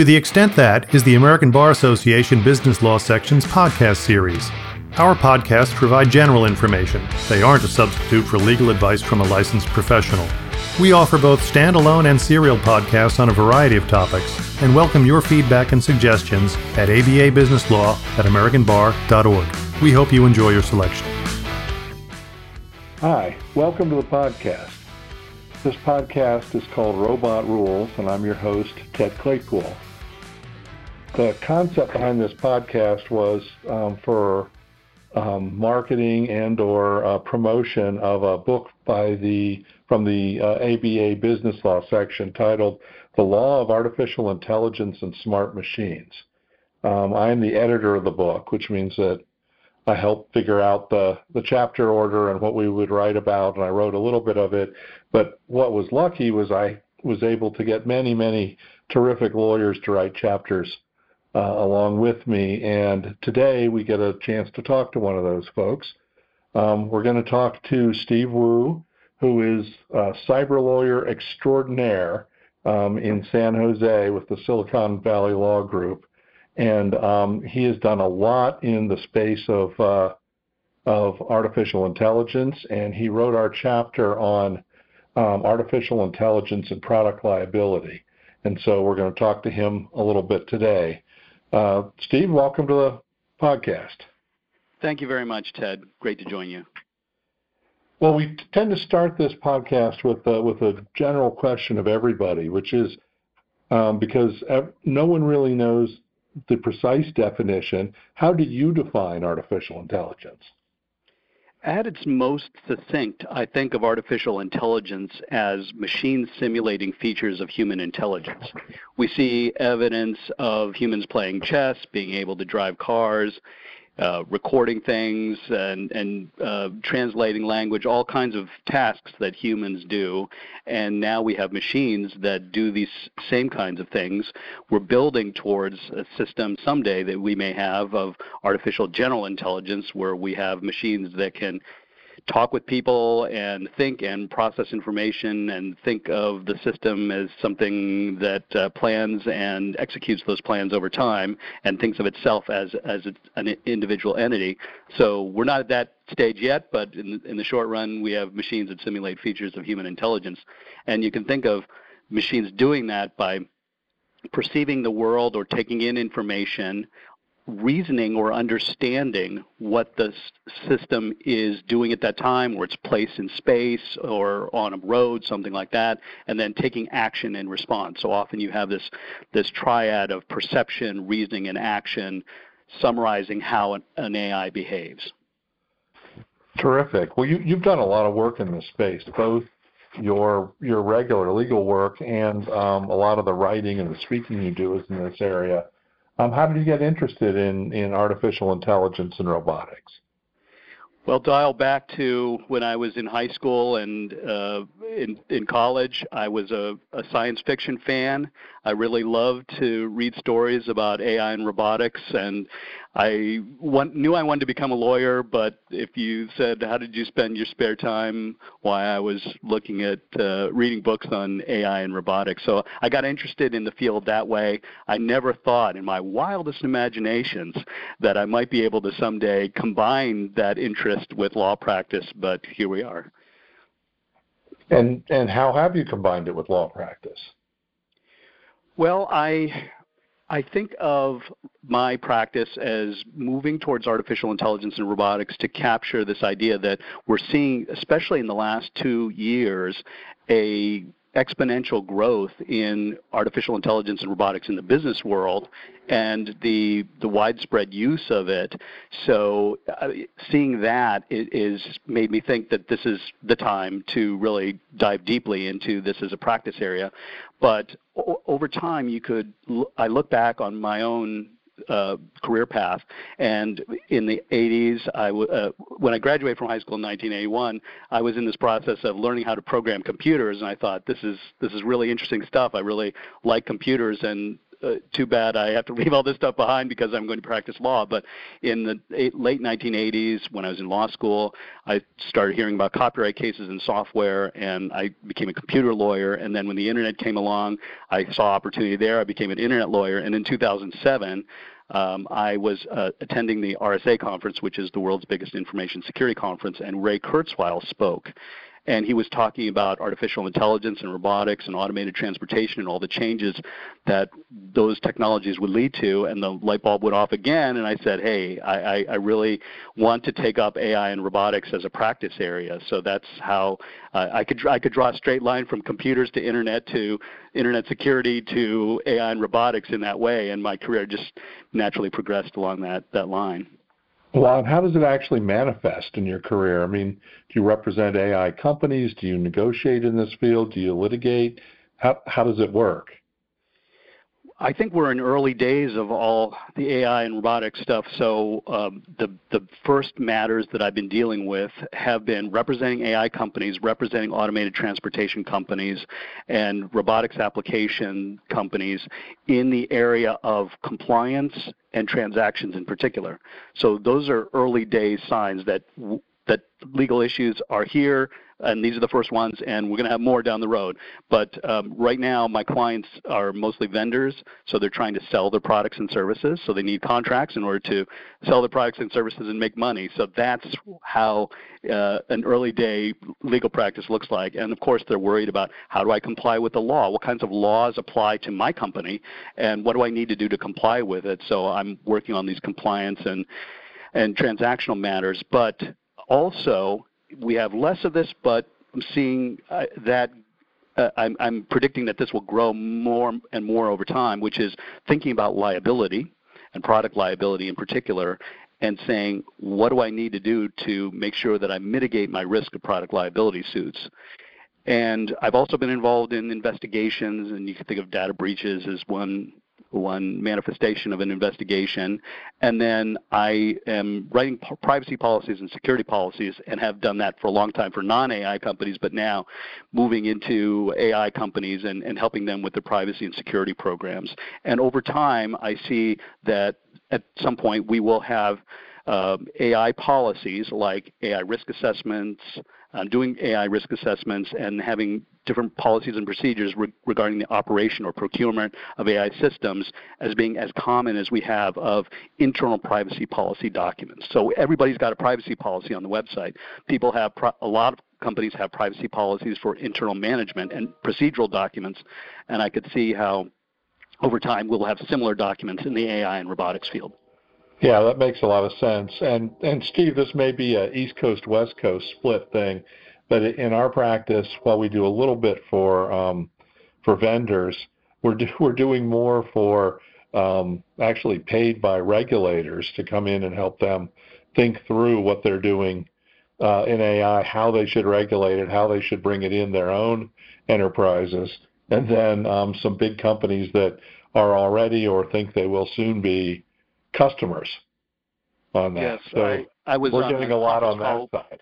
To the extent that is the American Bar Association Business Law Section's podcast series. Our podcasts provide general information. They aren't a substitute for legal advice from a licensed professional. We offer both standalone and serial podcasts on a variety of topics and welcome your feedback and suggestions at ababusinesslaw at americanbar.org. We hope you enjoy your selection. Hi, welcome to the podcast. This podcast is called Robot Rules, and I'm your host, Ted Claypoole. The concept behind this podcast was um, for um, marketing and or uh, promotion of a book by the from the uh, ABA Business Law section titled "The Law of Artificial Intelligence and Smart Machines." Um, I am the editor of the book, which means that I helped figure out the, the chapter order and what we would write about, and I wrote a little bit of it. But what was lucky was I was able to get many, many terrific lawyers to write chapters uh, along with me. And today we get a chance to talk to one of those folks. Um, we're going to talk to Steve Wu, who is a cyber lawyer extraordinaire um, in San Jose with the Silicon Valley Law Group and um, he has done a lot in the space of uh, of artificial intelligence, and he wrote our chapter on um, artificial intelligence and product liability. And so we're going to talk to him a little bit today. Uh, Steve, welcome to the podcast. Thank you very much, Ted. Great to join you. Well, we tend to start this podcast with uh, with a general question of everybody, which is um, because no one really knows the precise definition, how do you define artificial intelligence? At its most succinct, I think of artificial intelligence as machines simulating features of human intelligence. We see evidence of humans playing chess, being able to drive cars, uh, recording things and, and uh, translating language, all kinds of tasks that humans do. And now we have machines that do these same kinds of things. We're building towards a system someday that we may have of artificial general intelligence where we have machines that can talk with people and think and process information and think of the system as something that uh, plans and executes those plans over time and thinks of itself as, as an individual entity. So we're not at that stage yet, but in, in the short run, we have machines that simulate features of human intelligence. And you can think of machines doing that by perceiving the world or taking in information reasoning or understanding what the system is doing at that time, or its place in space or on a road, something like that, and then taking action in response. So often you have this this triad of perception, reasoning, and action, summarizing how an, an AI behaves. Terrific. Well, you, you've done a lot of work in this space, both your your regular legal work and um, a lot of the writing and the speaking you do is in this area. Um, how did you get interested in, in artificial intelligence and robotics? Well, dial back to when I was in high school and uh, in, in college. I was a, a science fiction fan. I really loved to read stories about AI and robotics, and I want, knew I wanted to become a lawyer. But if you said, "How did you spend your spare time?" Why I was looking at uh, reading books on AI and robotics. So I got interested in the field that way. I never thought, in my wildest imaginations, that I might be able to someday combine that interest with law practice. But here we are. And and how have you combined it with law practice? Well, I I think of my practice as moving towards artificial intelligence and robotics to capture this idea that we're seeing, especially in the last two years, a exponential growth in artificial intelligence and robotics in the business world and the the widespread use of it. So uh, seeing that is made me think that this is the time to really dive deeply into this as a practice area. But o- over time you could I look back on my own uh, career path. And in the 80s, I w- uh, when I graduated from high school in 1981, I was in this process of learning how to program computers, and I thought this is this is really interesting stuff. I really like computers, and uh, too bad I have to leave all this stuff behind because I'm going to practice law. But in the late 1980s, when I was in law school, I started hearing about copyright cases in software, and I became a computer lawyer. And then when the internet came along, I saw opportunity there. I became an internet lawyer. And in 2007, um, I was uh, attending the RSA conference, which is the world's biggest information security conference, and Ray Kurzweil spoke and he was talking about artificial intelligence and robotics and automated transportation and all the changes that those technologies would lead to. And the light bulb went off again, and I said, "Hey, I, I really want to take up AI and robotics as a practice area." So that's how uh, I could I could draw a straight line from computers to internet to internet security to AI and robotics in that way, and my career just naturally progressed along that that line. Well, how does it actually manifest in your career? I mean, do you represent AI companies? Do you negotiate in this field? Do you litigate? How, how does it work? I think we're in early days of all the AI and robotic stuff. So um, the the first matters that I've been dealing with have been representing AI companies, representing automated transportation companies, and robotics application companies in the area of compliance and transactions in particular. So those are early day signs that that legal issues are here and these are the first ones, and we're going to have more down the road. But um, right now, my clients are mostly vendors, so they're trying to sell their products and services. So they need contracts in order to sell their products and services and make money. So that's how uh, an early day legal practice looks like. And of course, they're worried about how do I comply with the law? What kinds of laws apply to my company, and what do I need to do to comply with it? So I'm working on these compliance and and transactional matters, but also we have less of this, but I'm seeing uh, that uh, I'm, I'm, predicting that this will grow more and more over time, which is thinking about liability and product liability in particular, and saying, what do I need to do to make sure that I mitigate my risk of product liability suits? And I've also been involved in investigations, and you can think of data breaches as one one manifestation of an investigation, and then I am writing privacy policies and security policies and have done that for a long time for non-AI companies, but now moving into AI companies and, and helping them with their privacy and security programs. And over time, I see that at some point we will have uh, AI policies like AI risk assessments, uh, doing AI risk assessments and having different policies and procedures re- regarding the operation or procurement of AI systems as being as common as we have of internal privacy policy documents. So everybody's got a privacy policy on the website. People have a lot of companies have privacy policies for internal management and procedural documents, and I could see how over time we'll have similar documents in the AI and robotics field. Yeah, that makes a lot of sense. And and Steve, this may be a East Coast West Coast split thing, but in our practice, while we do a little bit for um, for vendors, we're do, we're doing more for um, actually paid by regulators to come in and help them think through what they're doing uh, in AI, how they should regulate it, how they should bring it in their own enterprises, and then um, some big companies that are already or think they will soon be customers on that. Yes, so I, I was we're getting a, a lot on call. that side.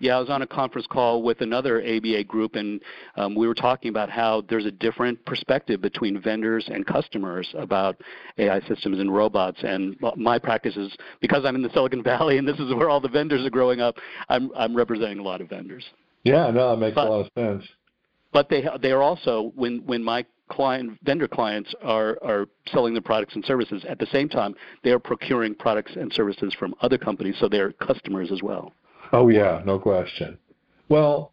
Yeah, I was on a conference call with another ABA group, and um, we were talking about how there's a different perspective between vendors and customers about AI systems and robots. And my practice is because I'm in the Silicon Valley and this is where all the vendors are growing up. I'm I'm representing a lot of vendors. Yeah, no, that makes but, a lot of sense. But they they are also when when my client vendor clients are, are selling their products and services. At the same time, they are procuring products and services from other companies, so they're customers as well. Oh yeah, no question. Well,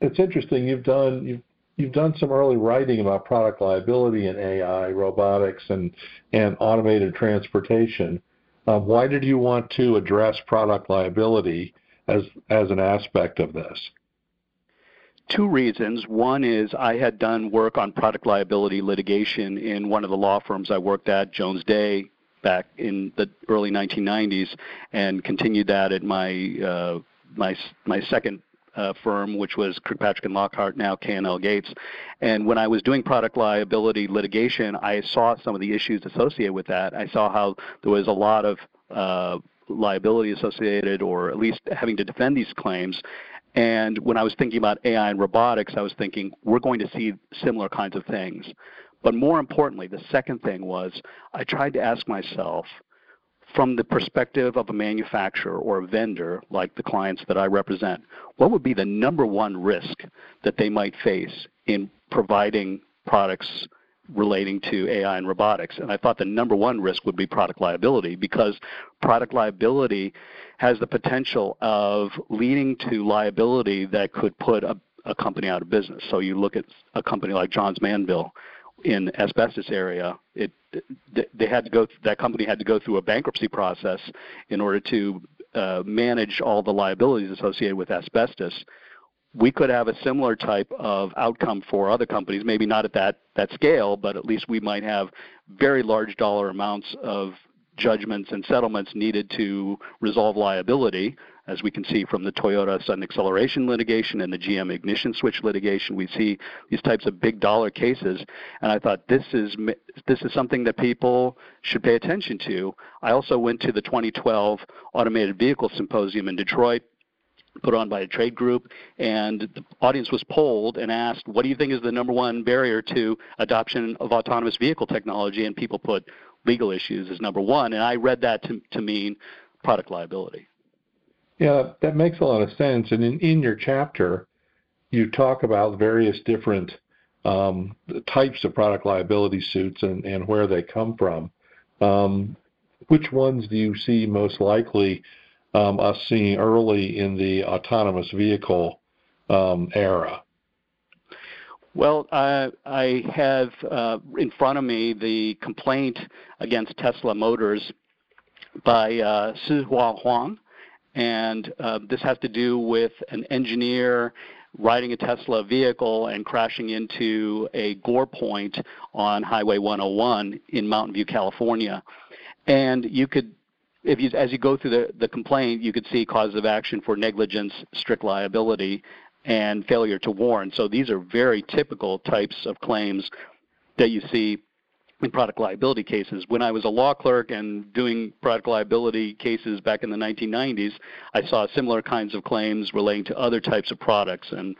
it's interesting. You've done you've you've done some early writing about product liability and AI, robotics, and and automated transportation. Um, why did you want to address product liability as as an aspect of this? Two reasons. One is I had done work on product liability litigation in one of the law firms I worked at, Jones Day, back in the early 1990s, and continued that at my uh, my my second uh, firm, which was Kirkpatrick and Lockhart, now K&L Gates. And when I was doing product liability litigation, I saw some of the issues associated with that. I saw how there was a lot of uh, liability associated, or at least having to defend these claims. And when I was thinking about AI and robotics, I was thinking we're going to see similar kinds of things. But more importantly, the second thing was I tried to ask myself, from the perspective of a manufacturer or a vendor, like the clients that I represent, what would be the number one risk that they might face in providing products relating to AI and robotics. And I thought the number one risk would be product liability because product liability has the potential of leading to liability that could put a, a company out of business. So you look at a company like Johns Manville in asbestos area, it they had to go that company had to go through a bankruptcy process in order to uh, manage all the liabilities associated with asbestos we could have a similar type of outcome for other companies, maybe not at that, that scale, but at least we might have very large dollar amounts of judgments and settlements needed to resolve liability. As we can see from the Toyota sudden acceleration litigation and the GM ignition switch litigation, we see these types of big dollar cases. And I thought this is this is something that people should pay attention to. I also went to the 2012 Automated Vehicle Symposium in Detroit put on by a trade group, and the audience was polled and asked, what do you think is the number one barrier to adoption of autonomous vehicle technology? And people put legal issues as number one, and I read that to, to mean product liability. Yeah, that makes a lot of sense. And in, in your chapter, you talk about various different um, types of product liability suits and, and where they come from. Um, which ones do you see most likely um, us seeing early in the autonomous vehicle um, era? Well, I have uh, in front of me the complaint against Tesla Motors by uh, Sihua Huang, and uh, this has to do with an engineer riding a Tesla vehicle and crashing into a gore point on Highway 101 in Mountain View, California. And you could if you, as you go through the, the complaint, you could see causes of action for negligence, strict liability, and failure to warn. So these are very typical types of claims that you see in product liability cases. When I was a law clerk and doing product liability cases back in the 1990s, I saw similar kinds of claims relating to other types of products. And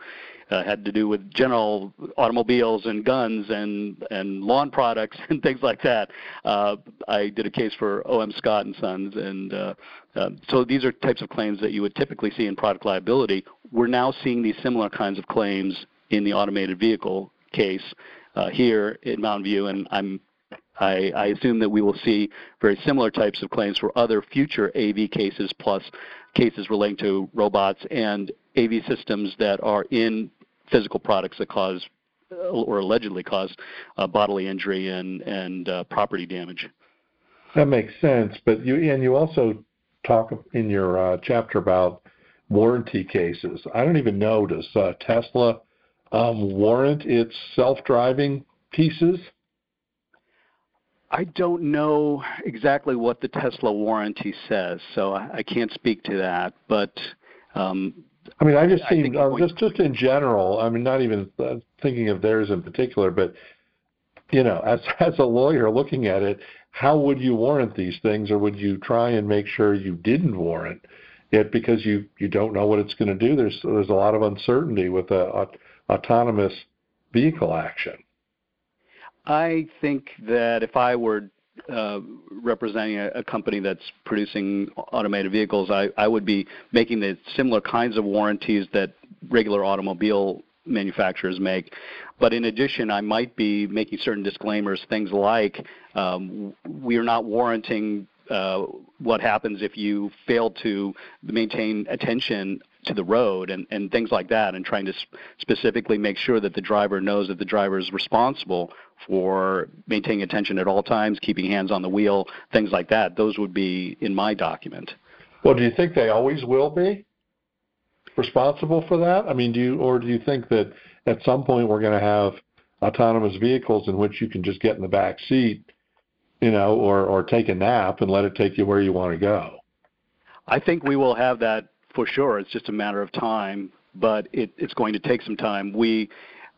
uh, had to do with general automobiles and guns and and lawn products and things like that. Uh, I did a case for O.M. Scott and Sons, and uh, uh, so these are types of claims that you would typically see in product liability. We're now seeing these similar kinds of claims in the automated vehicle case uh, here in Mountain View, and I'm I, I, assume that we will see very similar types of claims for other future AV cases, plus cases relating to robots and AV systems that are in physical products that cause or allegedly cause uh, bodily injury and and uh, property damage. That makes sense, but you and you also talk in your uh, chapter about warranty cases. I don't even know does uh, Tesla um, warrant its self-driving pieces? I don't know exactly what the Tesla warranty says, so I, I can't speak to that. But um, I mean, I just seem uh, just just in general. I mean, not even uh, thinking of theirs in particular, but you know, as as a lawyer looking at it, how would you warrant these things, or would you try and make sure you didn't warrant it because you you don't know what it's going to do? There's there's a lot of uncertainty with a, a autonomous vehicle action. I think that if I were uh, representing a, a, company that's producing automated vehicles, I, I would be making the similar kinds of warranties that regular automobile manufacturers make. But in addition, I might be making certain disclaimers, things like um, we are not warranting uh, what happens if you fail to maintain attention to the road and, and things like that, and trying to sp- specifically make sure that the driver knows that the driver is responsible for maintaining attention at all times, keeping hands on the wheel, things like that. Those would be in my document. Well, do you think they always will be responsible for that? I mean, do you, or do you think that at some point we're going to have autonomous vehicles in which you can just get in the back seat, you know, or or take a nap and let it take you where you want to go? I think we will have that for sure. It's just a matter of time, but it, it's going to take some time. We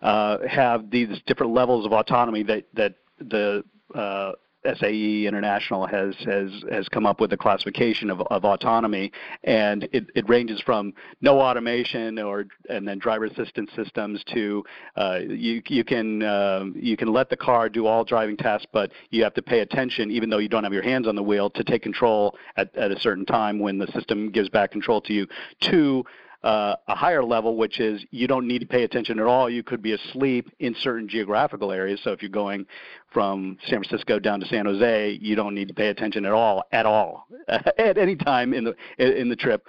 uh, have these different levels of autonomy that that the uh, SAE International has has has come up with a classification of, of autonomy, and it, it ranges from no automation or and then driver assistance systems to uh, you you can uh, you can let the car do all driving tasks, but you have to pay attention even though you don't have your hands on the wheel to take control at, at a certain time when the system gives back control to you. To uh, a higher level, which is you don't need to pay attention at all. You could be asleep in certain geographical areas. So if you're going from San Francisco down to San Jose, you don't need to pay attention at all, at all, at any time in the in the trip.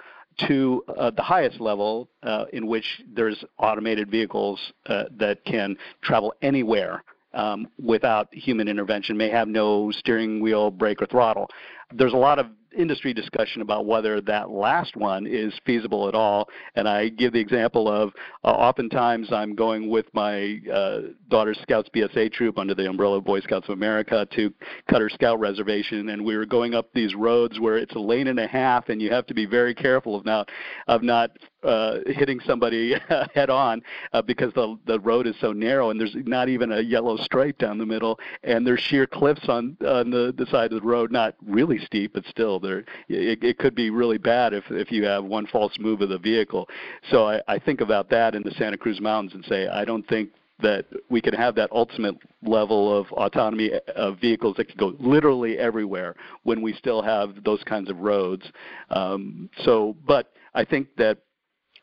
To uh, the highest level, uh, in which there's automated vehicles uh, that can travel anywhere um, without human intervention, may have no steering wheel, brake, or throttle. There's a lot of industry discussion about whether that last one is feasible at all. And I give the example of uh, oftentimes I'm going with my uh, daughter's Scouts BSA troop under the umbrella of Boy Scouts of America to Cutter Scout Reservation, and we were going up these roads where it's a lane and a half, and you have to be very careful of not of not uh, hitting somebody head on uh, because the the road is so narrow and there's not even a yellow stripe down the middle and there's sheer cliffs on on the, the side of the road not really steep but still there it, it could be really bad if if you have one false move of the vehicle so I, I think about that in the Santa Cruz Mountains and say I don't think that we can have that ultimate level of autonomy of vehicles that can go literally everywhere when we still have those kinds of roads. Um, so, but I think that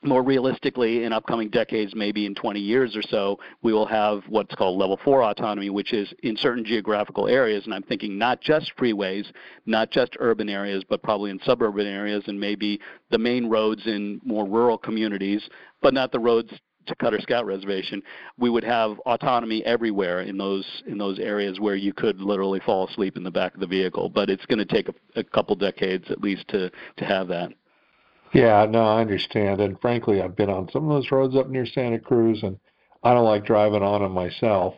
more realistically, in upcoming decades, maybe in 20 years or so, we will have what's called level four autonomy, which is in certain geographical areas. And I'm thinking not just freeways, not just urban areas, but probably in suburban areas and maybe the main roads in more rural communities, but not the roads to Cutter Scout Reservation, we would have autonomy everywhere in those in those areas where you could literally fall asleep in the back of the vehicle. But it's going to take a, a couple decades at least to to have that. Yeah, no, I understand. And frankly, I've been on some of those roads up near Santa Cruz, and I don't like driving on them myself.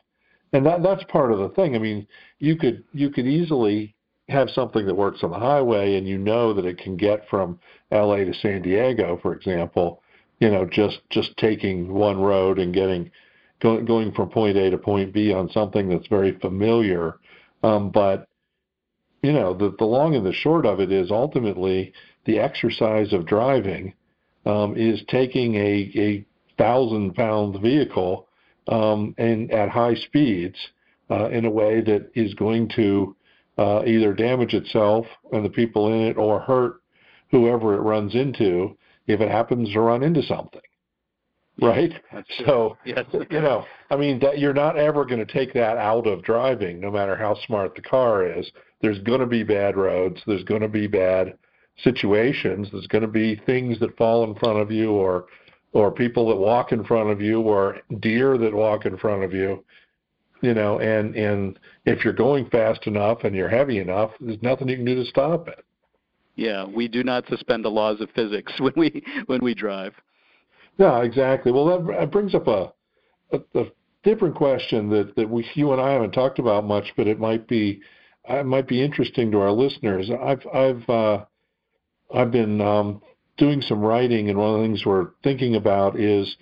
And that that's part of the thing. I mean, you could you could easily have something that works on the highway, and you know that it can get from L.A. to San Diego, for example. You know, just just taking one road and getting going going from point A to point B on something that's very familiar. Um, but you know, the the long and the short of it is ultimately the exercise of driving um, is taking a, a thousand pound vehicle um, and at high speeds uh, in a way that is going to uh, either damage itself and the people in it or hurt whoever it runs into if it happens to run into something. Right? so yes. you know i mean that you're not ever going to take that out of driving no matter how smart the car is. There's going to be bad roads. There's going to be bad situations. There's going to be things that fall in front of you, or or people that walk in front of you, or deer that walk in front of you. You know, and and if you're going fast enough and you're heavy enough, there's nothing you can do to stop it. Yeah, we do not suspend the laws of physics when we when we drive. Yeah, exactly. Well, that, that brings up a, a, a different question that that we you and I haven't talked about much, but it might be it might be interesting to our listeners. I've I've uh, I've been um, doing some writing, and one of the things we're thinking about is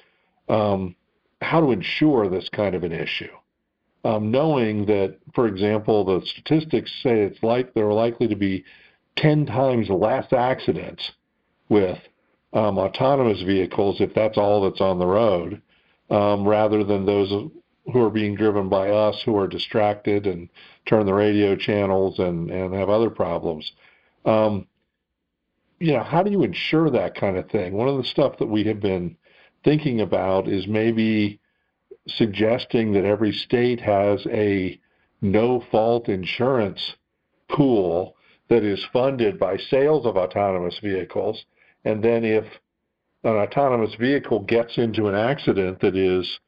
um, how to ensure this kind of an issue. Um, knowing that, for example, the statistics say it's like there are likely to be 10 times less accidents with um, autonomous vehicles if that's all that's on the road, um, rather than those who are being driven by us who are distracted and turn the radio channels and, and have other problems. Um, you know, how do you ensure that kind of thing? One of the stuff that we have been thinking about is maybe suggesting that every state has a no fault insurance pool that is funded by sales of autonomous vehicles. And then if an autonomous vehicle gets into an accident that is,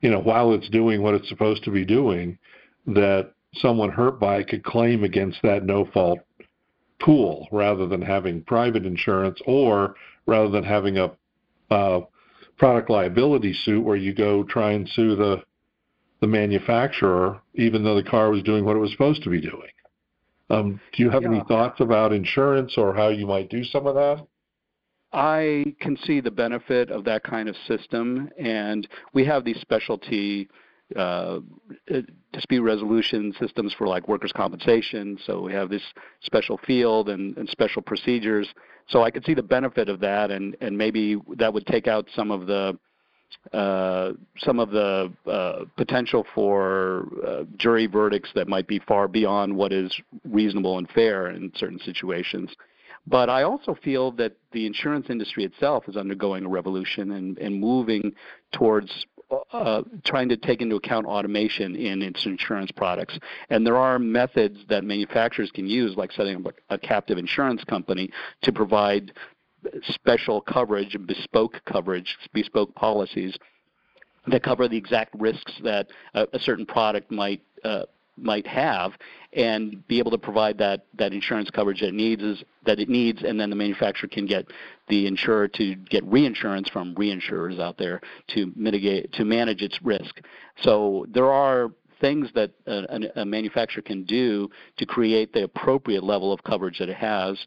you know, while it's doing what it's supposed to be doing, that someone hurt by it could claim against that no fault pool rather than having private insurance or rather than having a uh, product liability suit where you go try and sue the the manufacturer even though the car was doing what it was supposed to be doing. Um, do you have yeah. any thoughts about insurance or how you might do some of that? I can see the benefit of that kind of system, and we have these specialty uh, dispute resolution systems for like workers' compensation. So we have this special field and, and special procedures. So I could see the benefit of that, and, and maybe that would take out some of the uh, some of the uh, potential for uh, jury verdicts that might be far beyond what is reasonable and fair in certain situations. But I also feel that the insurance industry itself is undergoing a revolution and, and moving towards uh, trying to take into account automation in its insurance products. And there are methods that manufacturers can use, like setting up a, captive insurance company to provide special coverage bespoke coverage, bespoke policies that cover the exact risks that a, a certain product might uh, might have and be able to provide that, that insurance coverage that it needs is, that it needs and then the manufacturer can get the insurer to get reinsurance from reinsurers out there to mitigate to manage its risk. So there are things that a, a manufacturer can do to create the appropriate level of coverage that it has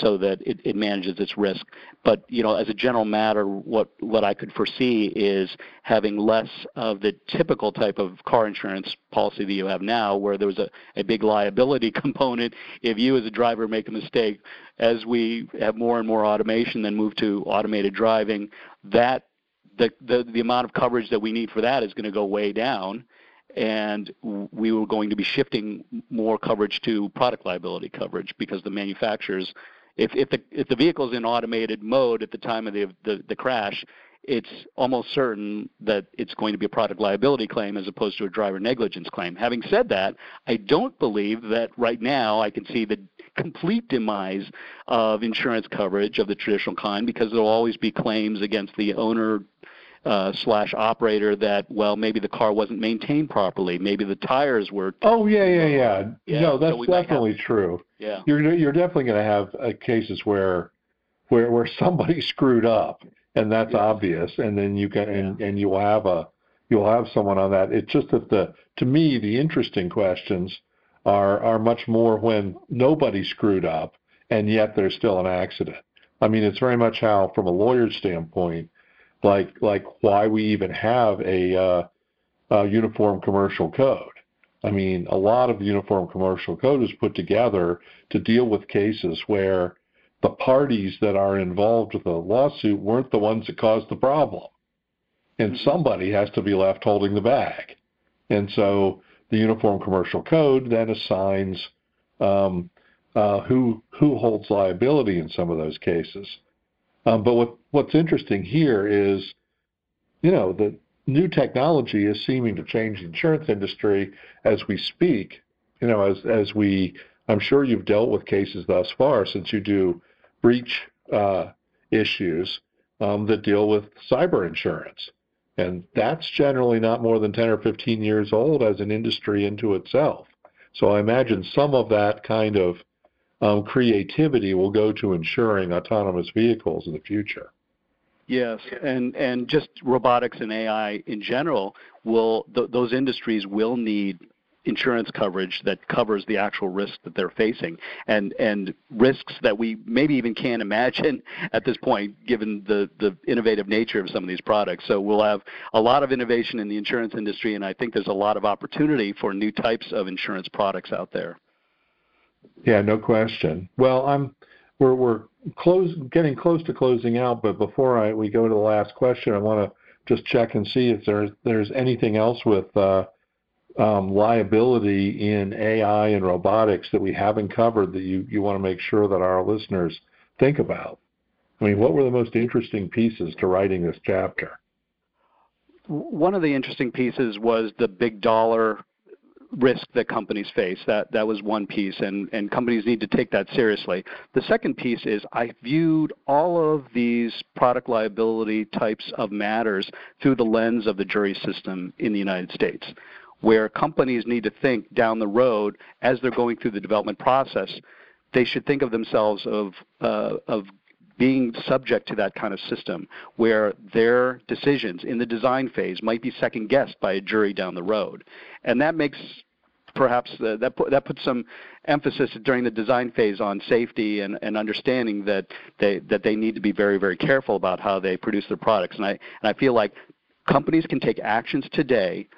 so that it, it, manages its risk. But you know, as a general matter, what what I could foresee is having less of the typical type of car insurance policy that you have now, where there was a, a big liability component if you as a driver make a mistake. As we have more and more automation, then move to automated driving, that the, the, the amount of coverage that we need for that is going to go way down and we were going to be shifting more coverage to product liability coverage because the manufacturers if, if, the, if the vehicle is in automated mode at the time of the, the, the crash, it's almost certain that it's going to be a product liability claim as opposed to a driver negligence claim. Having said that, I don't believe that right now I can see the complete demise of insurance coverage of the traditional kind because there will always be claims against the owner uh, slash operator that well maybe the car wasn't maintained properly, maybe the tires were. Oh yeah, yeah, yeah. yeah no, that's so definitely have, true. Yeah, you're you're definitely going to have uh, cases where where where somebody screwed up and that's obvious, and then you can and, and you'll have a you'll have someone on that. It's just that the to me the interesting questions are are much more when nobody screwed up and yet there's still an accident. I mean, it's very much how, from a lawyer's standpoint, like like why we even have a, uh, a uniform commercial code. I mean, a lot of the uniform commercial code is put together to deal with cases where the parties that are involved with the lawsuit weren't the ones that caused the problem. And mm-hmm. somebody has to be left holding the bag. And so the Uniform Commercial Code then assigns um, uh, who who holds liability in some of those cases. Um, but what, what's interesting here is, you know, the new technology is seeming to change the insurance industry as we speak. You know, as as we, I'm sure you've dealt with cases thus far since you do breach uh, issues um, that deal with cyber insurance, and that's generally not more than 10 or 15 years old as an industry into itself. So I imagine some of that kind of um, creativity will go to ensuring autonomous vehicles in the future. Yes, and and just robotics and AI in general will th- those industries will need insurance coverage that covers the actual risk that they're facing and and risks that we maybe even can't imagine at this point given the the innovative nature of some of these products so we'll have a lot of innovation in the insurance industry and I think there's a lot of opportunity for new types of insurance products out there yeah, no question. Well, I'm we're we're close getting close to closing out, but before I we go to the last question, I want to just check and see if there's there's anything else with uh, um, liability in AI and robotics that we haven't covered that you you want to make sure that our listeners think about. I mean, what were the most interesting pieces to writing this chapter? One of the interesting pieces was the big dollar risk that companies face. That that was one piece, and and companies need to take that seriously. The second piece is I viewed all of these product liability types of matters through the lens of the jury system in the United States, where companies need to think down the road as they're going through the development process. They should think of themselves of uh, of being subject to that kind of system where their decisions in the design phase might be second guessed by a jury down the road. And that makes perhaps uh, that put, that puts some emphasis during the design phase on safety and, and understanding that they that they need to be very very careful about how they produce their products. And I and I feel like companies can take actions today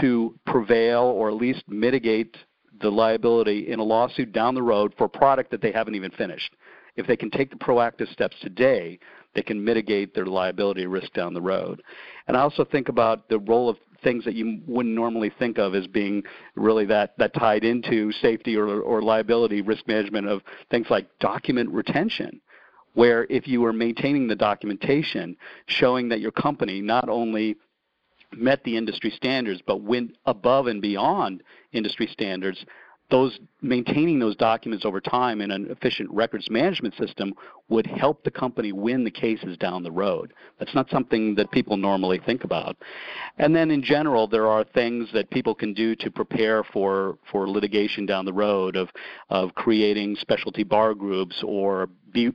to prevail or at least mitigate the liability in a lawsuit down the road for a product that they haven't even finished. If they can take the proactive steps today, they can mitigate their liability risk down the road. And I also think about the role of things that you wouldn't normally think of as being really that, that tied into safety or, or liability risk management of things like document retention where if you are maintaining the documentation showing that your company not only met the industry standards but went above and beyond industry standards, those maintaining those documents over time in an efficient records management system would help the company win the cases down the road. That's not something that people normally think about. And then in general, there are things that people can do to prepare for, for litigation down the road of, of creating specialty bar groups or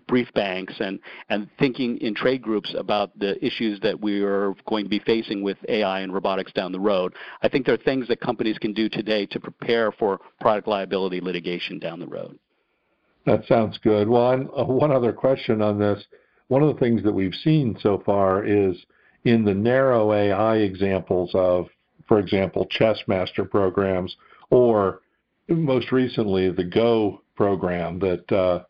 brief banks and, and thinking in trade groups about the issues that we are going to be facing with AI and robotics down the road. I think there are things that companies can do today to prepare for product liability litigation down the road. That sounds good. Well, uh, one other question on this. One of the things that we've seen so far is in the narrow AI examples of, for example, chess master programs, or most recently the Go program that uh,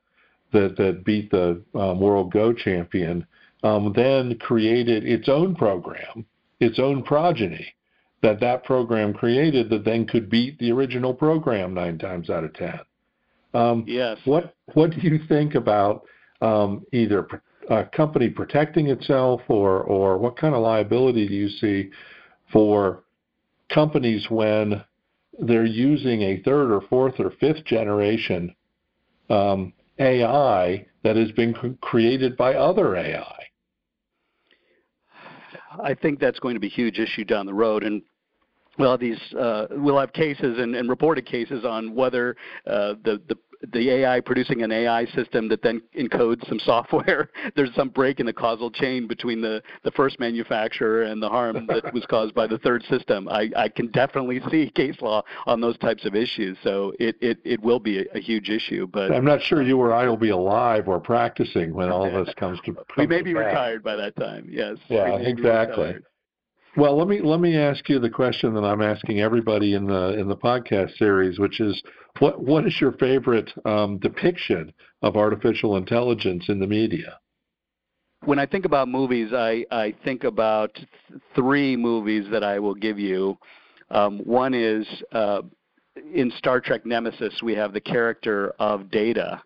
that that beat the um, world Go champion, um, then created its own program, its own progeny that that program created that then could beat the original program nine times out of ten. Um, yes. What What do you think about um, either a company protecting itself, or or what kind of liability do you see for companies when they're using a third or fourth or fifth generation um, AI that has been created by other AI? I think that's going to be a huge issue down the road, and well, these uh, we'll have cases and, and, reported cases on whether uh, the, the the AI producing an AI system that then encodes some software. There's some break in the causal chain between the, the first manufacturer and the harm that was caused by the third system. I, I can definitely see case law on those types of issues. So it, it, it will be a, a huge issue. But I'm not sure you or I will be alive or practicing when all of this comes to. we may be retired by that time. Yes. Yeah, exactly. Well, let me let me ask you the question that I'm asking everybody in the in the podcast series, which is what what is your favorite um, depiction of artificial intelligence in the media? When I think about movies, I, I think about th- three movies that I will give you. Um, one is uh, in Star Trek Nemesis, we have the character of Data,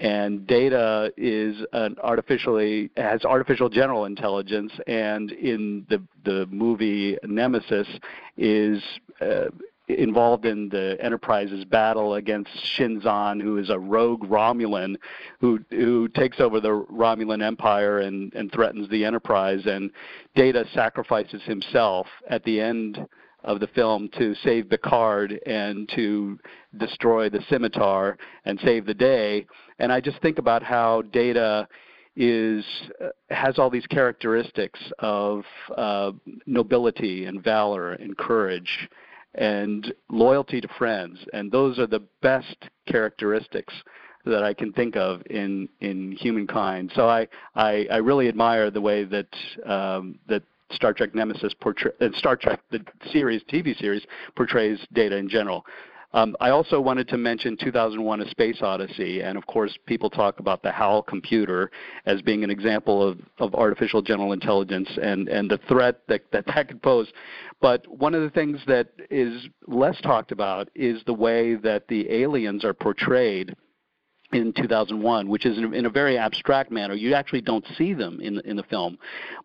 and Data is an artificially has artificial general intelligence, and in the the movie Nemesis is uh, involved in the Enterprise's battle against Shinzon, who is a rogue Romulan who who takes over the Romulan Empire and, and threatens the Enterprise. And Data sacrifices himself at the end of the film to save Picard and to destroy the scimitar and save the day. And I just think about how Data is uh, has all these characteristics of uh, nobility and valor and courage and loyalty to friends, and those are the best characteristics that I can think of in in humankind. So I I, I really admire the way that um, that Star Trek Nemesis portray, uh, Star Trek the series TV series portrays data in general. Um, I also wanted to mention 2001: A Space Odyssey, and of course, people talk about the HAL computer as being an example of, of artificial general intelligence and, and the threat that, that that could pose. But one of the things that is less talked about is the way that the aliens are portrayed in 2001, which is in, in, a very abstract manner. You actually don't see them in in the film.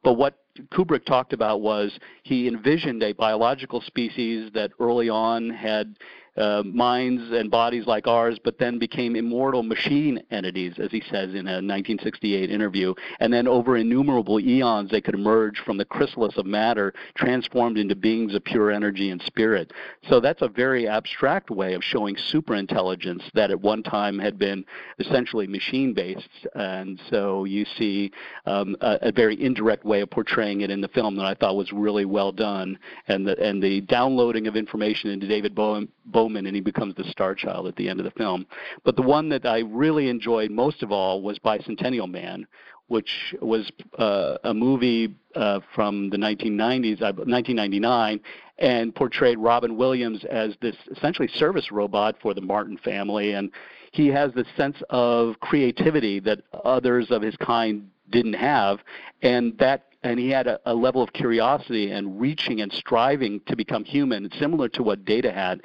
But what Kubrick talked about was he envisioned a biological species that early on had uh, minds and bodies like ours, but then became immortal machine entities, as he says in a 1968 interview. And then over innumerable eons, they could emerge from the chrysalis of matter, transformed into beings of pure energy and spirit. So that's a very abstract way of showing superintelligence that at one time had been essentially machine based. And so you see um, a, a, very indirect way of portraying it in the film that I thought was really well done. And the, and the downloading of information into David Bowie showman and he becomes the star child at the end of the film. But the one that I really enjoyed most of all was Bicentennial Man, which was uh, a movie uh, from the 1990s, 1999, and portrayed Robin Williams as this essentially service robot for the Martin family. And he has this sense of creativity that others of his kind didn't have, and that and he had a, a, level of curiosity and reaching and striving to become human, similar to what Data had.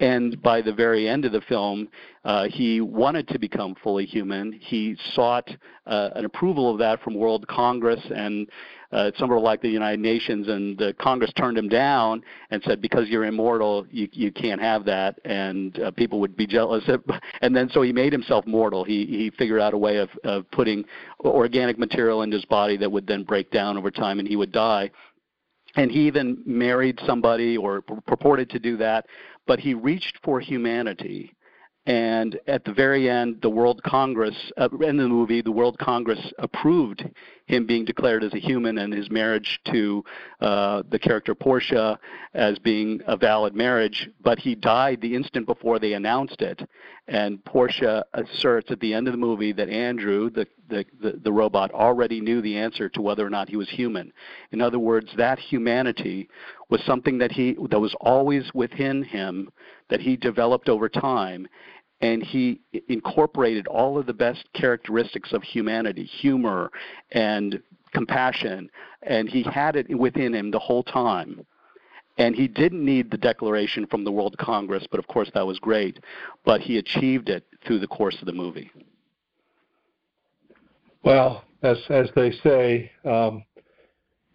And by the very end of the film, uh, he wanted to become fully human. He sought uh, an approval of that from World Congress and uh, somewhere like the United Nations, and the Congress turned him down and said, because you're immortal, you, you can't have that, and uh, people would be jealous. And then so he made himself mortal. He, he figured out a way of, of putting organic material into his body that would then break down over time, and he would die. And he even married somebody or purported to do that, but he reached for humanity and at the very end, the World Congress, uh, in the movie, the World Congress approved him being declared as a human and his marriage to uh, the character Portia as being a valid marriage. But he died the instant before they announced it. And Portia asserts at the end of the movie that Andrew, the, the, the, the robot, already knew the answer to whether or not he was human. In other words, that humanity was something that he that was always within him that he developed over time and he incorporated all of the best characteristics of humanity, humor and compassion, and he had it within him the whole time. And he didn't need the declaration from the World Congress, but of course that was great. But he achieved it through the course of the movie. Well, as as they say, um,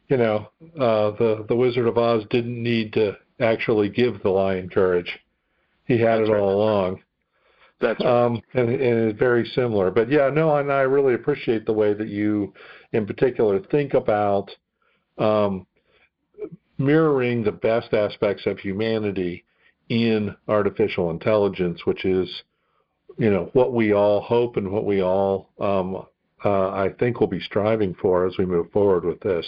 you know, uh, the the Wizard of Oz didn't need to actually give the lion courage; he had That's it all along. That's right. um, and, and it's very similar. But yeah, no, and I really appreciate the way that you, in particular, think about um, mirroring the best aspects of humanity in artificial intelligence, which is, you know, what we all hope and what we all, um, uh, I think, will be striving for as we move forward with this.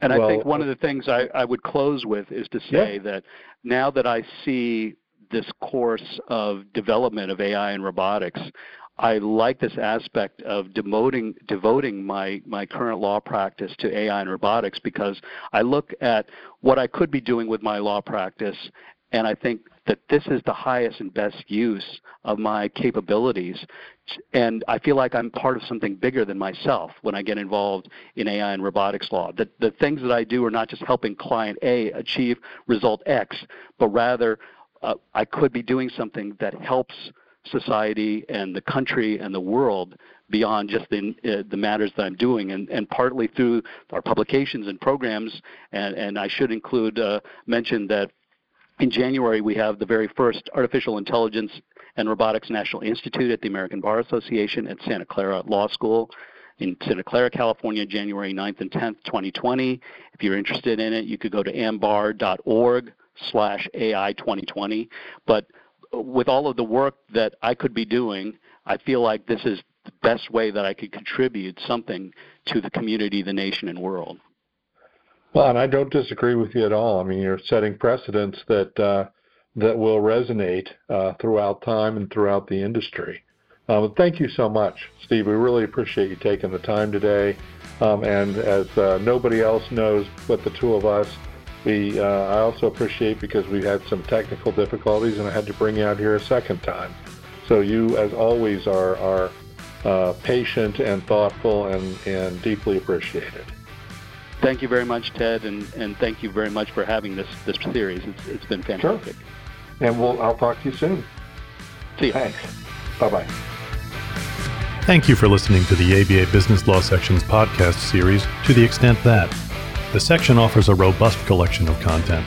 And well, I think one of the things I, I would close with is to say yeah. that now that I see this course of development of AI and robotics, I like this aspect of demoting, devoting my, my current law practice to AI and robotics because I look at what I could be doing with my law practice and I think that this is the highest and best use of my capabilities. And I feel like I'm part of something bigger than myself when I get involved in AI and robotics law. The, the things that I do are not just helping client A achieve result X, but rather uh, I could be doing something that helps society and the country and the world beyond just the, uh, the matters that I'm doing, and, and partly through our publications and programs. And, and I should include uh, mention that in January we have the very first Artificial Intelligence and Robotics National Institute at the American Bar Association at Santa Clara Law School in Santa Clara, California, January 9th and 10th, 2020. If you're interested in it, you could go to ambar.org slash AI 2020. But with all of the work that I could be doing, I feel like this is the best way that I could contribute something to the community, the nation, and world. Well, and I don't disagree with you at all. I mean, you're setting precedents that uh, that will resonate uh, throughout time and throughout the industry. Um, thank you so much, Steve. We really appreciate you taking the time today. Um, and as uh, nobody else knows but the two of us, we, uh, I also appreciate because we had some technical difficulties and I had to bring you out here a second time. So you, as always, are, are uh, patient and thoughtful and, and deeply appreciated. Thank you very much, Ted, and, and thank you very much for having this, this series. It's, it's been fantastic. Sure. And we'll, I'll talk to you soon. See you. Thanks. Bye-bye. Thank you for listening to the ABA Business Law Section's podcast series, To the Extent That. The section offers a robust collection of content.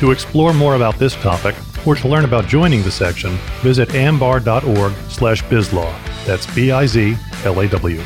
To explore more about this topic, or to learn about joining the section, visit ambar.org slash bizlaw. That's B-I-Z-L-A-W.